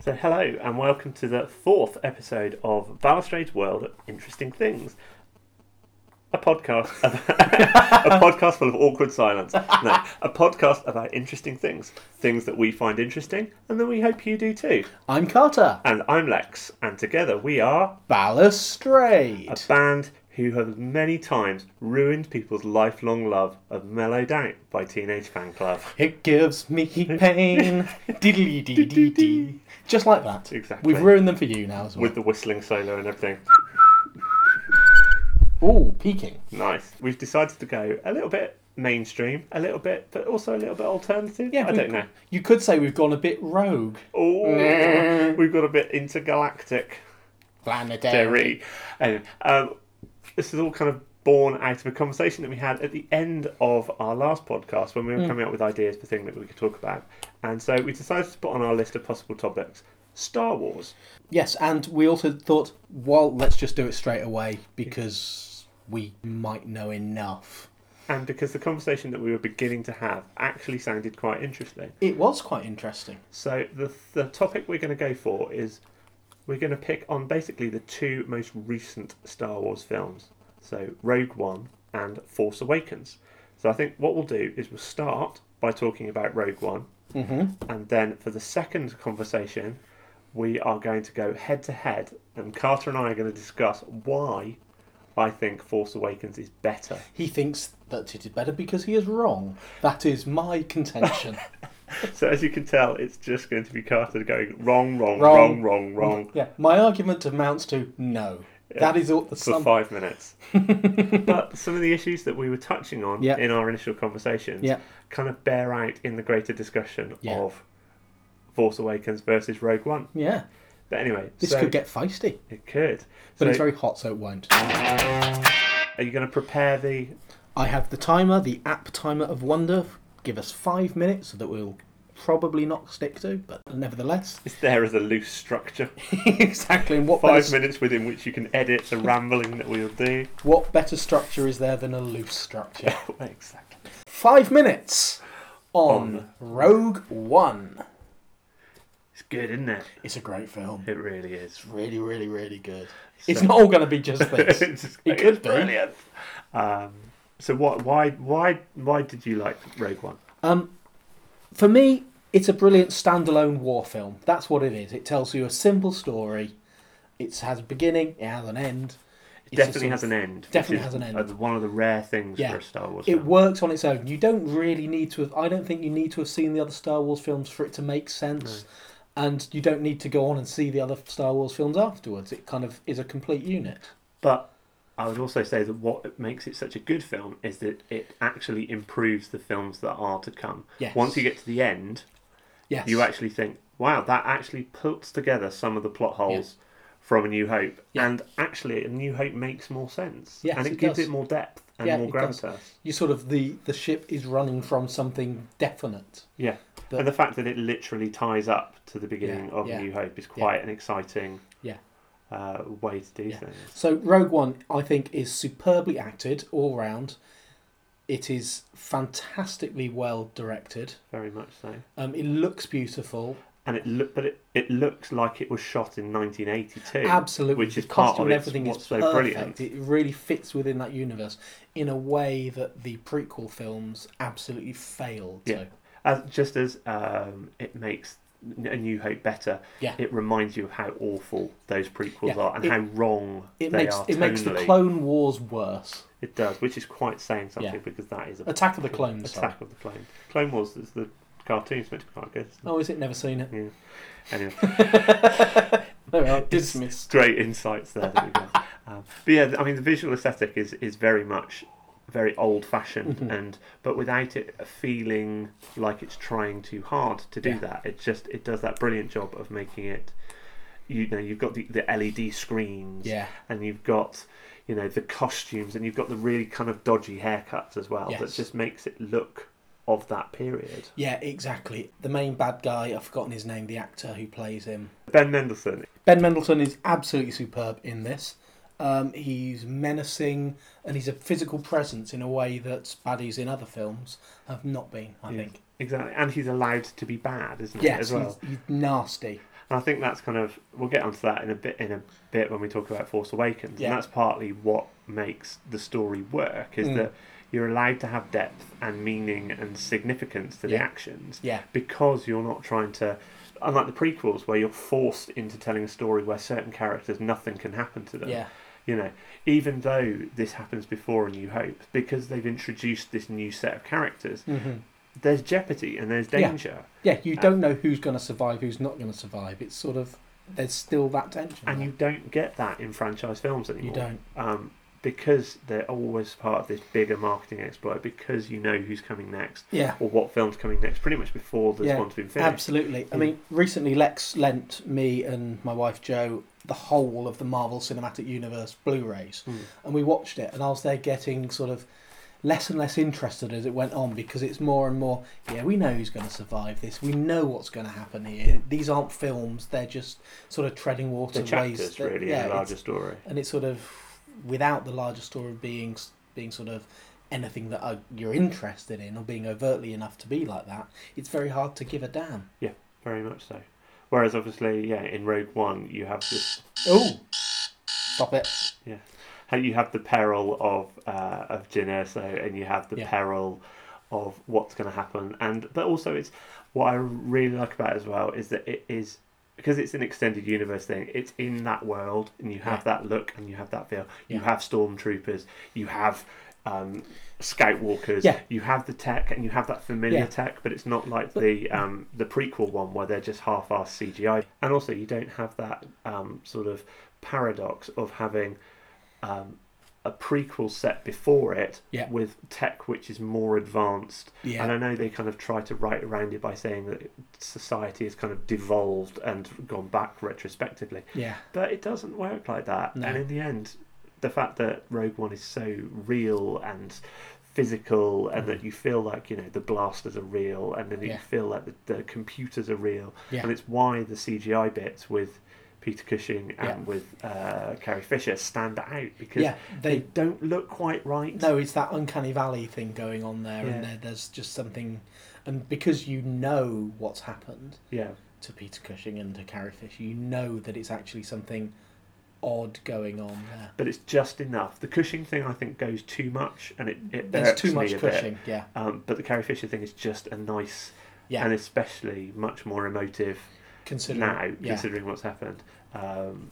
So, hello and welcome to the fourth episode of Balustrade's World of Interesting Things. A podcast, a podcast full of awkward silence. No, a podcast about interesting things, things that we find interesting, and that we hope you do too. I'm Carter. And I'm Lex, and together we are Balustrade. a band who have many times ruined people's lifelong love of Mellow Doubt by Teenage Fanclub. It gives me pain. Diddly dee dee dee. Just like that. Exactly. We've ruined them for you now as well. With the whistling solo and everything. Ooh, peaking. Nice. We've decided to go a little bit mainstream, a little bit, but also a little bit alternative. Yeah, I don't know. You could say we've gone a bit rogue. Oh, we've got a bit intergalactic. Planetary. Anyway, um, this is all kind of born out of a conversation that we had at the end of our last podcast when we were hmm. coming up with ideas for things that we could talk about. And so we decided to put on our list of possible topics Star Wars. Yes, and we also thought, well, let's just do it straight away because we might know enough. And because the conversation that we were beginning to have actually sounded quite interesting. It was quite interesting. So the the topic we're going to go for is we're going to pick on basically the two most recent Star Wars films. So Rogue One and Force Awakens. So I think what we'll do is we'll start by talking about Rogue One, Mm-hmm. and then for the second conversation, we are going to go head to head, and Carter and I are going to discuss why I think Force Awakens is better. He thinks that it is better because he is wrong. That is my contention. So as you can tell, it's just going to be Carter going wrong, wrong, wrong, Wrong. wrong, wrong. yeah, my argument amounts to no. That is all the for sum. five minutes. but some of the issues that we were touching on Yeah. in our initial conversations Yeah. kind of bear out in the greater discussion Yeah. of Force Awakens versus Rogue One. Yeah, But anyway, this so could get feisty, it could. but So it's very hot, so it won't. are you going to prepare the? I have the timer, the app timer of wonder. Give us five minutes that we'll probably not stick to, but nevertheless, It's there as a loose structure. exactly. And what Five better, minutes within which you can edit the rambling that we'll do. what better structure is there than a loose structure? exactly. five minutes on, On. Rogue One. It's good, isn't it? It's a great film. It really is. It's really, really, really good. It's not all going to be just this. it's, It could be. brilliant. Um, so what? Why? Why? Why did you like Rogue One? Um, for me, it's a brilliant standalone war film. That's what it is. It tells you a simple story. It has a beginning. It has an end. It definitely has an end. definitely has an end. One of the rare things Yeah. for a Star Wars film. It film. works on its own. You don't really need to have. I don't think you need to have seen the other Star Wars films for it to make sense. And you don't need to go on and see the other Star Wars films afterwards. It kind of is a complete unit. But I would also say that what makes it such a good film is that it actually improves the films that are to come. Yes. Once you get to the end, Yes. you actually think, "Wow, that actually puts together some of the plot holes." From A New Hope, Yeah. and actually, A New Hope makes more sense, Yes, and it, it gives does. it more depth and Yeah, more it gravitas. you sort of the the ship is running from something definite. Yeah, But- and the fact that it literally ties up to the beginning Yeah, of yeah, A New Hope is quite an exciting Yeah. Uh, way to do Yeah. things. So Rogue One, I think, is superbly acted all round. It is fantastically well directed. Very much so. Um, it looks beautiful. And it look, but it, it looks like it was shot in 1982. Absolutely, which is the part of and everything what's is so perfect. brilliant. It really fits within that universe in a way that the prequel films absolutely failed. Yeah. to. As just as um, it makes A New Hope better, Yeah. it reminds you of how awful those prequels Yeah, are and it- how wrong It they makes are. it makes the. Clone Wars worse. It does, which is quite saying something Yeah. because that is a Attack of the Clones. sorry. Attack of the Clones. Clone Wars is the cartoon's meant to be good. Oh, is it? Never seen it. Yeah. Anyway, There we are. Dismissed. great insights there. That we got. Um, but yeah, I mean, the visual aesthetic is is very much very old fashioned, Mhm. and but without it feeling like it's trying too hard to do Yeah. that. It just it does that brilliant job of making it. You know, you've got the, the LED screens, Yeah. and you've got you know the costumes, and you've got the really kind of dodgy haircuts as well. That just makes it look of that period. Yeah, exactly. The main bad guy, I've forgotten his name, the actor who plays him. Ben Mendelsohn, Ben Mendelsohn is absolutely superb in this. Um, he's menacing, and he's a physical presence in a way that baddies in other films have not been. I Yeah. think. Exactly, and he's allowed to be bad, isn't he? Yes, As well. he's, he's nasty. And I think that's kind of we'll get onto that in a bit in a bit when we talk about Force Awakens. Yeah. And that's partly what makes the story work is Mm. that you're allowed to have depth and meaning and significance to the Yeah. actions Yeah, because you're not trying to unlike the prequels where you're forced into telling a story where certain characters nothing can happen to them. yeah, You know, even though this happens before A New Hope, because they've introduced this new set of characters, hmm there's jeopardy and there's danger. yeah. You don't know who's going to survive, who's not going to survive. It's sort of there's still that tension. And you don't get that in franchise films anymore. you don't. um, because they're always part of this bigger marketing exploit because you know who's coming next Yeah, or what film's coming next pretty much before this Yeah, one's been finished. Absolutely. I mean, recently Lex lent me and my wife Jo the whole of the Marvel Cinematic Universe Blu-rays, Mm. and we watched it. And I was there getting sort of less and less interested as it went on because it's more and more. Yeah, we know who's going to survive this. We know what's going to happen here. These aren't films; they're just sort of treading water. The ways chapters that- really yeah, in the larger story. and it's sort of without the larger story of being being sort of anything that uh, you're interested in or being overtly enough to be like that. It's very hard to give a damn. Yeah, very much so. Whereas obviously, yeah, in Rogue One you have this Oh, stop it! Yeah you have the peril of uh, of Jyn Erso and you have the Yeah. peril of what's going to happen and but also it's what I really like about it as well is that it is because it's an extended universe thing it's in that world and you have that look and you have that feel you have stormtroopers you have um, scout walkers Yeah. you have the tech and you have that familiar Yeah. tech but it's not like the um, the prequel one where they're just half-assed CGI and also you don't have that um, sort of paradox of having um, a prequel set before it Yeah. with tech which is more advanced. Yeah. And I know they kind of try to write around it by saying that society has kind of devolved and gone back retrospectively. Yeah, But it doesn't work like that. No. And in the end, the fact that Rogue One is so real and physical and that you feel like, you know, the blasters are real and then you Mm. Feel like the, the computers are real. yeah, And it's why the CGI bits with Peter Cushing and Yeah. with uh, Carrie Fisher stand out because yeah. they They don't look quite right. no, it's that uncanny valley thing going on there, Yeah. and there, there's just something, and because you know what's happened Yeah, to Peter Cushing and to Carrie Fisher, you know that it's actually something odd going on there. but it's just enough. The Cushing thing, I think, goes too much, and it, it There's too much a bit. Cushing. Yeah, Um, but the Carrie Fisher thing is just a nice yeah. and especially much more emotive considering now, yeah. considering what's happened. Um,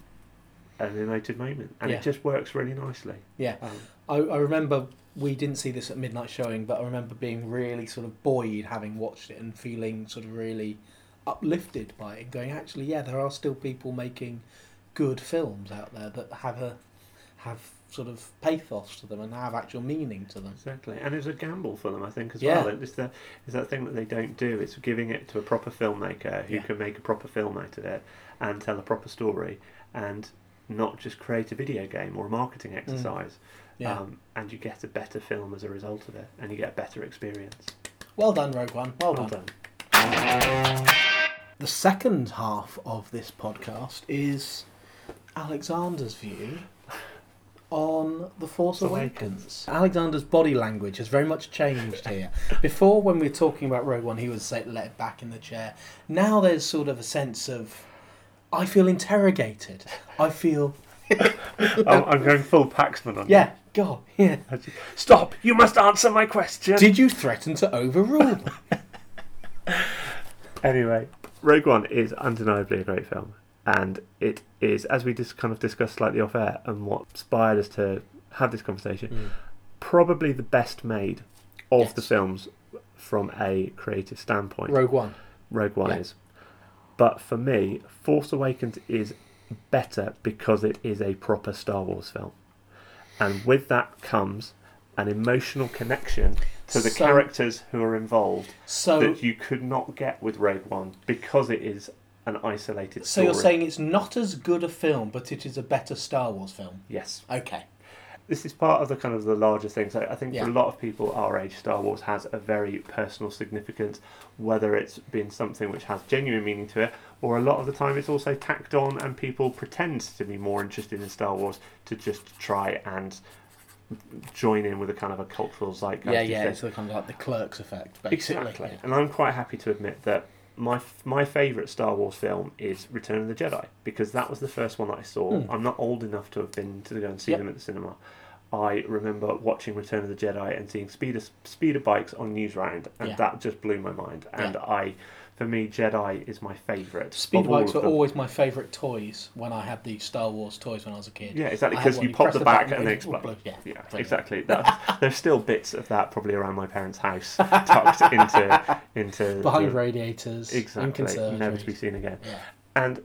an emotive moment, and Yeah. it just works really nicely. Yeah. Um, I, I remember we didn't see this at midnight showing, but I remember being really sort of buoyed having watched it and feeling sort of really uplifted by it and going, actually, yeah, there are still people making good films out there that have a have sort of pathos to them and have actual meaning to them. Exactly, and it's a gamble for them, I think, as Yeah. well. It's the it's that thing that they don't do. It's giving it to a proper filmmaker who Yeah. can make a proper film out of it and tell a proper story, and not just create a video game or a marketing exercise. Mm. Yeah. Um, and you get a better film as a result of it, and you get a better experience. well done, Rogue One. Well, Well done. done. The second half of this podcast is Alexander's view on The Force Awakens. Alexander's body language has very much changed here. Before, when we were talking about Rogue One, he would say, let it back in the chair. Now there's sort of a sense of, I feel interrogated. I feel, I'm, I'm going full Paxman on you. yeah, God, yeah. you. Stop! You must answer my question. Did you threaten to overrule? Anyway, Rogue One is undeniably a great film, and it is, as we just kind of discussed slightly off air, and what inspired us to have this conversation, Mm. probably the best made of Yes. the films from a creative standpoint. Rogue One. Rogue One Yeah. is, but for me, Force Awakens is better because it is a proper Star Wars film, and with that comes an emotional connection to the So- characters who are involved So, that you could not get with Rogue One because it is an isolated so story. you're saying it's not as good a film, but it is a better Star Wars film? yes, Okay. this is part of the kind of the larger thing. So I think Yeah. for a lot of people our age, Star Wars has a very personal significance, whether it's been something which has genuine meaning to it, or a lot of the time it's also tacked on and people pretend to be more interested in Star Wars to just try and join in with a kind of a cultural zeitgeist. yeah, yeah. It's the kind of like the Clerks effect, basically. Exactly. Yeah. And I'm quite happy to admit that my my favourite Star Wars film is Return of the Jedi because that was the first one that I saw. Hmm. I'm not old enough to have been to go and see Yep. them at the cinema. I remember watching Return of the Jedi and seeing speeder speeder bikes on Newsround, and Yeah. that just blew my mind. And Yeah. I, for me, Jedi is my favourite. Speed bikes were always my favourite toys when I had the Star Wars toys when I was a kid. Yeah, exactly. Because you pop the back and they explode. blow- Yeah, Yeah, brilliant. exactly. That, there's still bits of that probably around my parents' house, tucked into into Behind the- radiators, Exactly, never to be seen again. And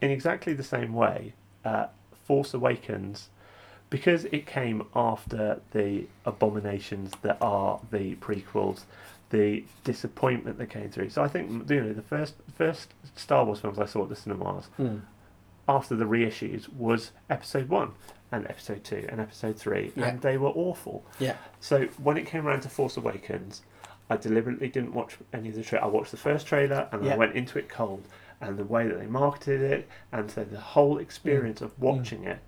in exactly the same way, uh, Force Awakens, because it came after the abominations that are the prequels, the disappointment that came through. So I think you know the first first Star Wars films I saw at the cinemas Hmm. after the reissues was Episode One and Episode Two and Episode Three, Yeah. and they were awful. Yeah. So when it came around to Force Awakens, I deliberately didn't watch any of the trailer. I watched the first trailer and Yeah. I went into it cold. And the way that they marketed it, and so the whole experience of watching it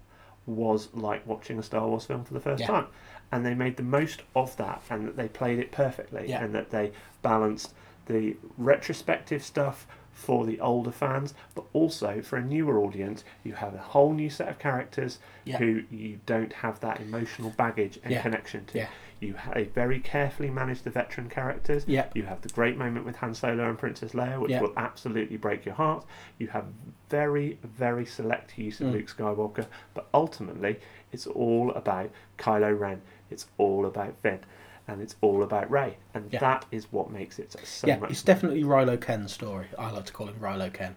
was like watching a Star Wars film for the first Yeah. time. And they made the most of that, and that they played it perfectly, Yeah. and that they balanced the retrospective stuff for the older fans, but also for a newer audience, you have a whole new set of characters Yeah. who you don't have that emotional baggage and connection to. You ha- very carefully manage the veteran characters. Yeah. You have the great moment with Han Solo and Princess Leia, which Yeah. will absolutely break your heart. You have very, very select use of Mm. Luke Skywalker, but ultimately, it's all about Kylo Ren. It's all about Finn, and it's all about Rey, and Yeah. that is what makes it so yeah, much. it's definitely Rilo Ken's story. I like to call him Rilo Ken.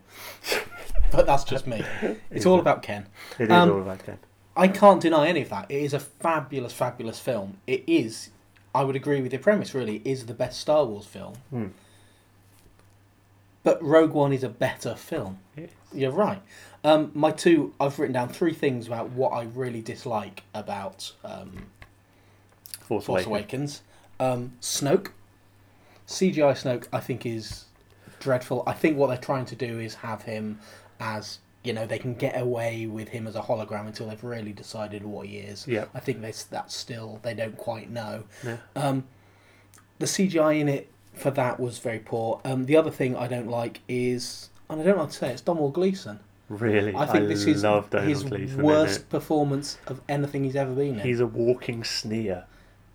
but that's just me. It's all about Ken. It is um, all about Ken. I can't deny any of that. It is a fabulous, fabulous film. It is, I would agree with your premise, really, is the best Star Wars film. Hmm. But Rogue One is a better film. Is. You're right. Um, my two, I've written down three things about what I really dislike about um, Force, Force Awakens. Awakens. Um, Snoke. CGI Snoke, I think, is dreadful. I think what they're trying to do is have him as, you know, they can get away with him as a hologram until they've really decided what he is. Yeah, I think that's, that's still, they don't quite know. Yeah. Um, the CGI in it for that was very poor. Um, the other thing I don't like is, and I don't like to say it, it's Domhnall Gleeson. Really, I think this is his Gleeson in worst performance of anything he's ever been in. He's a walking sneer.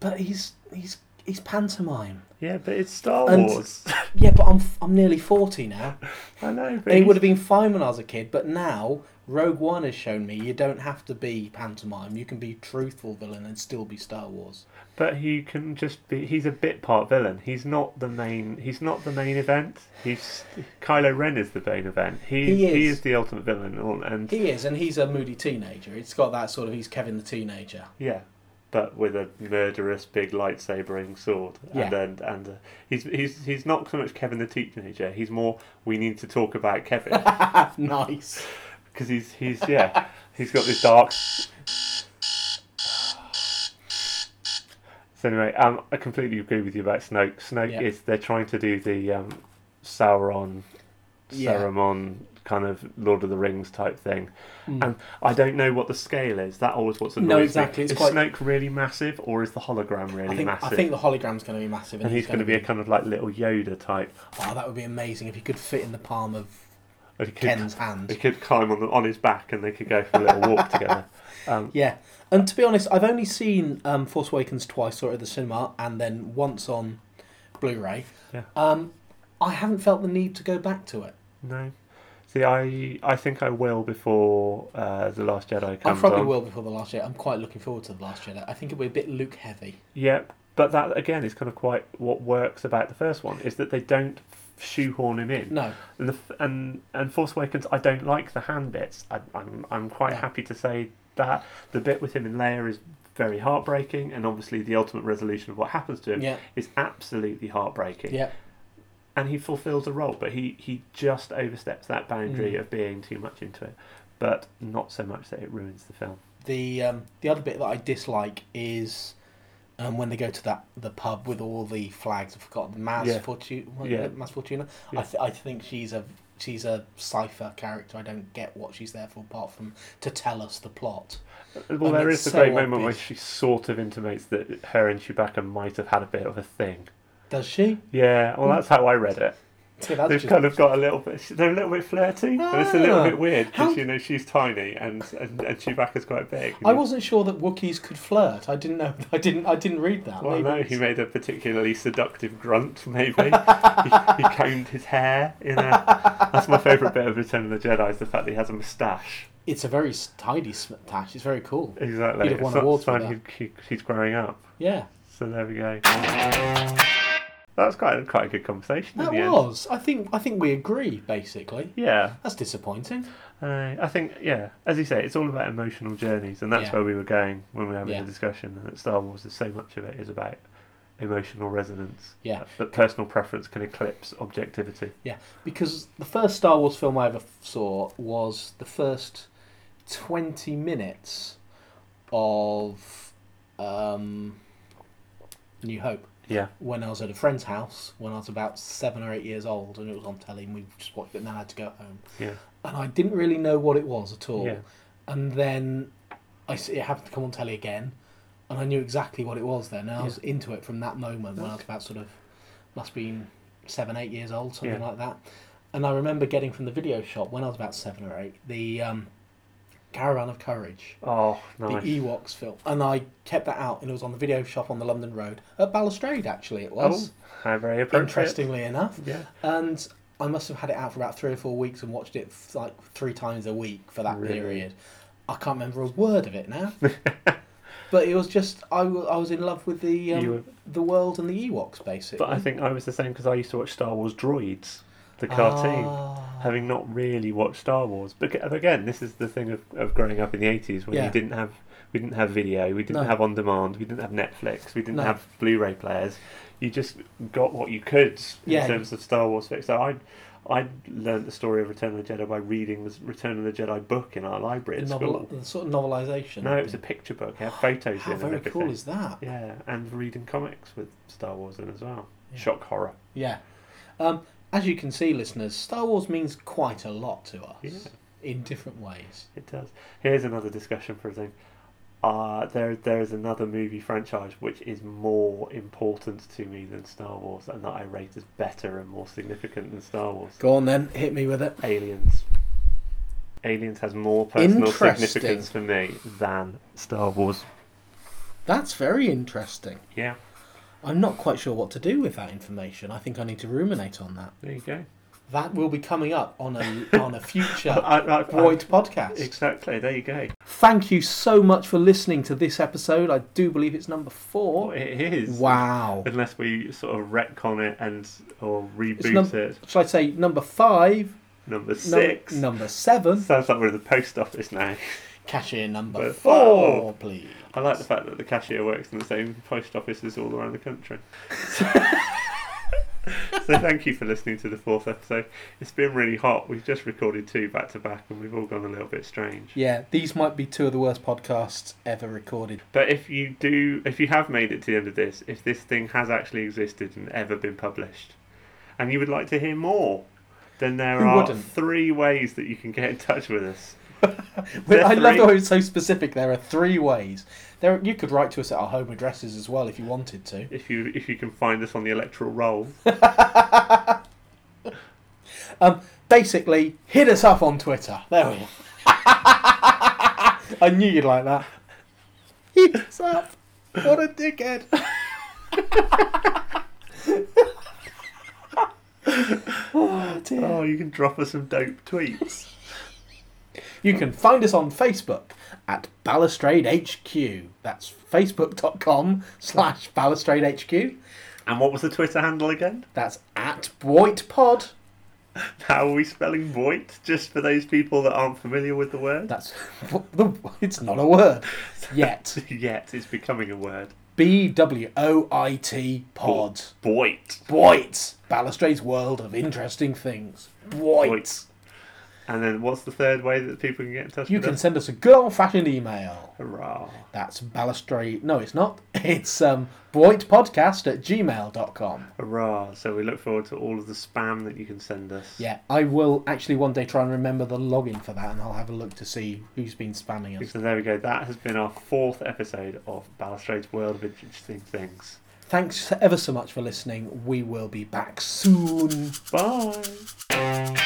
But he's he's he's pantomime. Yeah, but it's Star And- Wars. Yeah, but I'm I'm nearly forty now. I know, but It would have been fine when I was a kid, but now Rogue One has shown me you don't have to be pantomime. You can be truthful villain and still be Star Wars. But he can just be. He's a bit part villain. He's not the main. He's not the main event. He's Kylo Ren is the main event. He He he is. is, the ultimate villain. and- And He is, and he's a moody teenager. It's got that sort of he's Kevin the teenager. yeah, but with a murderous big lightsabering sword. Yeah. And and, and uh, he's he's he's not so much Kevin the teenager. He's more. We need to talk about Kevin nice. because he's he's yeah. He's got this dark. So anyway, um, I completely agree with you about Snoke. Snoke Yeah. is they're trying to do the um, Sauron, Yeah. Saruman kind of Lord of the Rings type thing, Mm. and I don't know what the scale is. That always what's No, exactly, it's Is quite- Snoke really massive, or is the hologram really I think massive? I think the hologram's going to be massive, and he's going to be a kind of like little Yoda type. Oh, that would be amazing if he could fit in the palm of And could, Ken's hand. he could climb on the, on his back, and they could go for a little walk together. Um, Yeah, and to be honest, I've only seen um, Force Awakens twice, saw it at the cinema, and then once on Blu-ray. Yeah. Um, I haven't felt the need to go back to it. No. See, I I think I will before uh, the Last Jedi comes. I probably on. will before the Last Jedi. I'm quite looking forward to the Last Jedi. I think it'll be a bit Luke heavy. Yeah, but that again is kind of quite what works about the first one is that they don't shoehorn him in. No, And the and and Force Awakens, I don't like the Han bits. I, I'm I'm quite happy to say that the bit with him in Leia is very heartbreaking, and obviously the ultimate resolution of what happens to him yeah, is absolutely heartbreaking. yeah, and he fulfills the role, but he, he just oversteps that boundary Mm. of being too much into it, but not so much that it ruins the film. The um, the other bit that I dislike is um, when they go to that the pub with all the flags. I forgot Maz Yeah. Fortuna. Yeah. Maz Fortuna. Yeah. I th- I think she's a she's a cipher character. I don't get what she's there for apart from to tell us the plot. Well, And there is a so great moment where she sort of intimates that her and Chewbacca might have had a bit of a thing. Does she? Yeah, well, that's how I read it. That's They've just- kind of got a little bit. They're a little bit flirty, but it's a little Ah. bit weird How- because you know she's tiny and and, and Chewbacca's quite big. I wasn't sure that Wookiees could flirt. I didn't know. I didn't. I didn't read that. Well, Maybe no, it's- he made a particularly seductive grunt. Maybe he, he combed his hair. In a, that's my favourite bit of Return of the Jedi is the fact that he has a moustache. It's a very s- tidy tash. It's very cool. Exactly. He'd have won It's not awards for that. he- he- he's growing up. Yeah, So there we go. That was quite quite a good conversation. that the end. was. I think. I think we agree. Basically, Yeah, that's disappointing. uh, I think yeah. As you say, it's all about emotional journeys, and that's Yeah. where we were going when we were having Yeah. the discussion. And that Star Wars is so much of it is about emotional resonance. Yeah. But personal preference can eclipse objectivity. Yeah, because the first Star Wars film I ever saw was the first twenty minutes of um, New Hope. Yeah. when I was at a friend's house when I was about seven or eight years old, and it was on telly, and we just watched it, and then I had to go home. Yeah. And I didn't really know what it was at all. Yeah. And then I it happened to come on telly again, and I knew exactly what it was then. And I was into it from that moment when I was about sort of must have been seven, eight years old, something Yeah. like that. And I remember getting from the video shop when I was about seven or eight the um, Caravan of Courage Oh, nice. the Ewoks film, and I kept that out, and it was on the video shop on the London Road at Balustrade. Actually, it was Oh, how very appropriate. interestingly enough, Yeah. and I must have had it out for about three or four weeks and watched it like three times a week for that Really? period. I can't remember a word of it now, but it was just I, w- I was in love with the um, were- the world and the Ewoks basically. But I think I was the same because I used to watch Star Wars Droids, the cartoon. Ah. having not really watched Star Wars. But again, this is the thing of, of growing up in the eighties when Yeah. you didn't have we didn't have video, we didn't No. have on demand, we didn't have Netflix, we didn't No. have Blu-ray players. You just got what you could in Yeah. terms of Star Wars fix. So I I learned the story of Return of the Jedi by reading the Return of the Jedi book in our library the at novel, school. the sort of novelization. No, it was a picture book. It had photos How in very everything. cool is that? Yeah, and reading comics with Star Wars in as well. Yeah. Shock horror. Yeah. Um, as you can see, listeners, Star Wars means quite a lot to us Yeah. in different ways. It does. Here's another discussion for a thing. Uh, there, there is another movie franchise which is more important to me than Star Wars, and that I rate as better and more significant than Star Wars. Go on then, hit me with it. Aliens. Aliens has more personal significance for me than Star Wars. That's very interesting. Yeah, I'm not quite sure what to do with that information. I think I need to ruminate on that. there you go. That will be coming up on a on a future I- I- I- Void podcast. Exactly. There you go. Thank you so much for listening to this episode. I do believe it's number Oh, four. it is. Wow. Unless we sort of retcon it and or reboot num- it. Shall I say number five? Number num- six. number seven. Sounds like we're at the post office now. Cashier number But four, oh, please. I like the fact that the cashier works in the same post offices all around the country. so thank you for listening to the fourth episode. It's been really hot. We've just recorded two back to back, and we've all gone a little bit strange. Yeah, these might be two of the worst podcasts ever recorded. But if you do, if you have made it to the end of this, if this thing has actually existed and ever been published, and you would like to hear more, then there Who are wouldn't? three ways that you can get in touch with us. But I love way it's so specific. There are three ways. There, you could write to us at our home addresses as well if you wanted to. If you if you can find us on the electoral roll, Um, basically, hit us up on Twitter. There we go. I knew you'd like that. Hit us up. What a dickhead. oh dear. oh, you can drop us some dope tweets. You can find us on Facebook at Balustrade HQ. That's facebook.com slash Balustrade HQ. And what was the Twitter handle again? That's at BoitPod. How are we spelling Voight? Just for those people that aren't familiar with the word. That's it's not a word yet. Yet it's becoming a word. B W O I T Pod. Boit. Boit. Balustrade's world of interesting things. Boit. Voight. And then what's the third way that people can get in touch with You with can us? send us a good old fashioned email. Hurrah. That's balustrade. No, it's not. It's um, bwoitpodcast at gmail.com. Hurrah. So we look forward to all of the spam that you can send us. Yeah, I will actually one day try and remember the login for that and I'll have a look to see who's been spamming us. So there we go. That has been our fourth episode of Balustrade's World of Interesting Things. Thanks ever so much for listening. We will be back soon. Bye.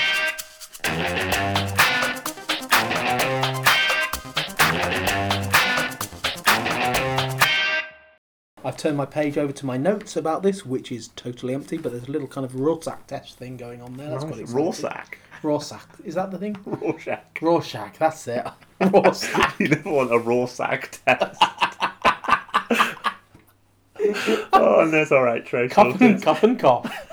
I've turned my page over to my notes about this, which is totally empty, but there's a little kind of Rorschach test thing going on there. That's quite exciting. Rorschach. Rorschach. Is that the thing? Rorschach. Rorschach, that's it. Rorschach. You never want a Rorschach test. oh, there's all right, Trace. Cup and, cup and cough.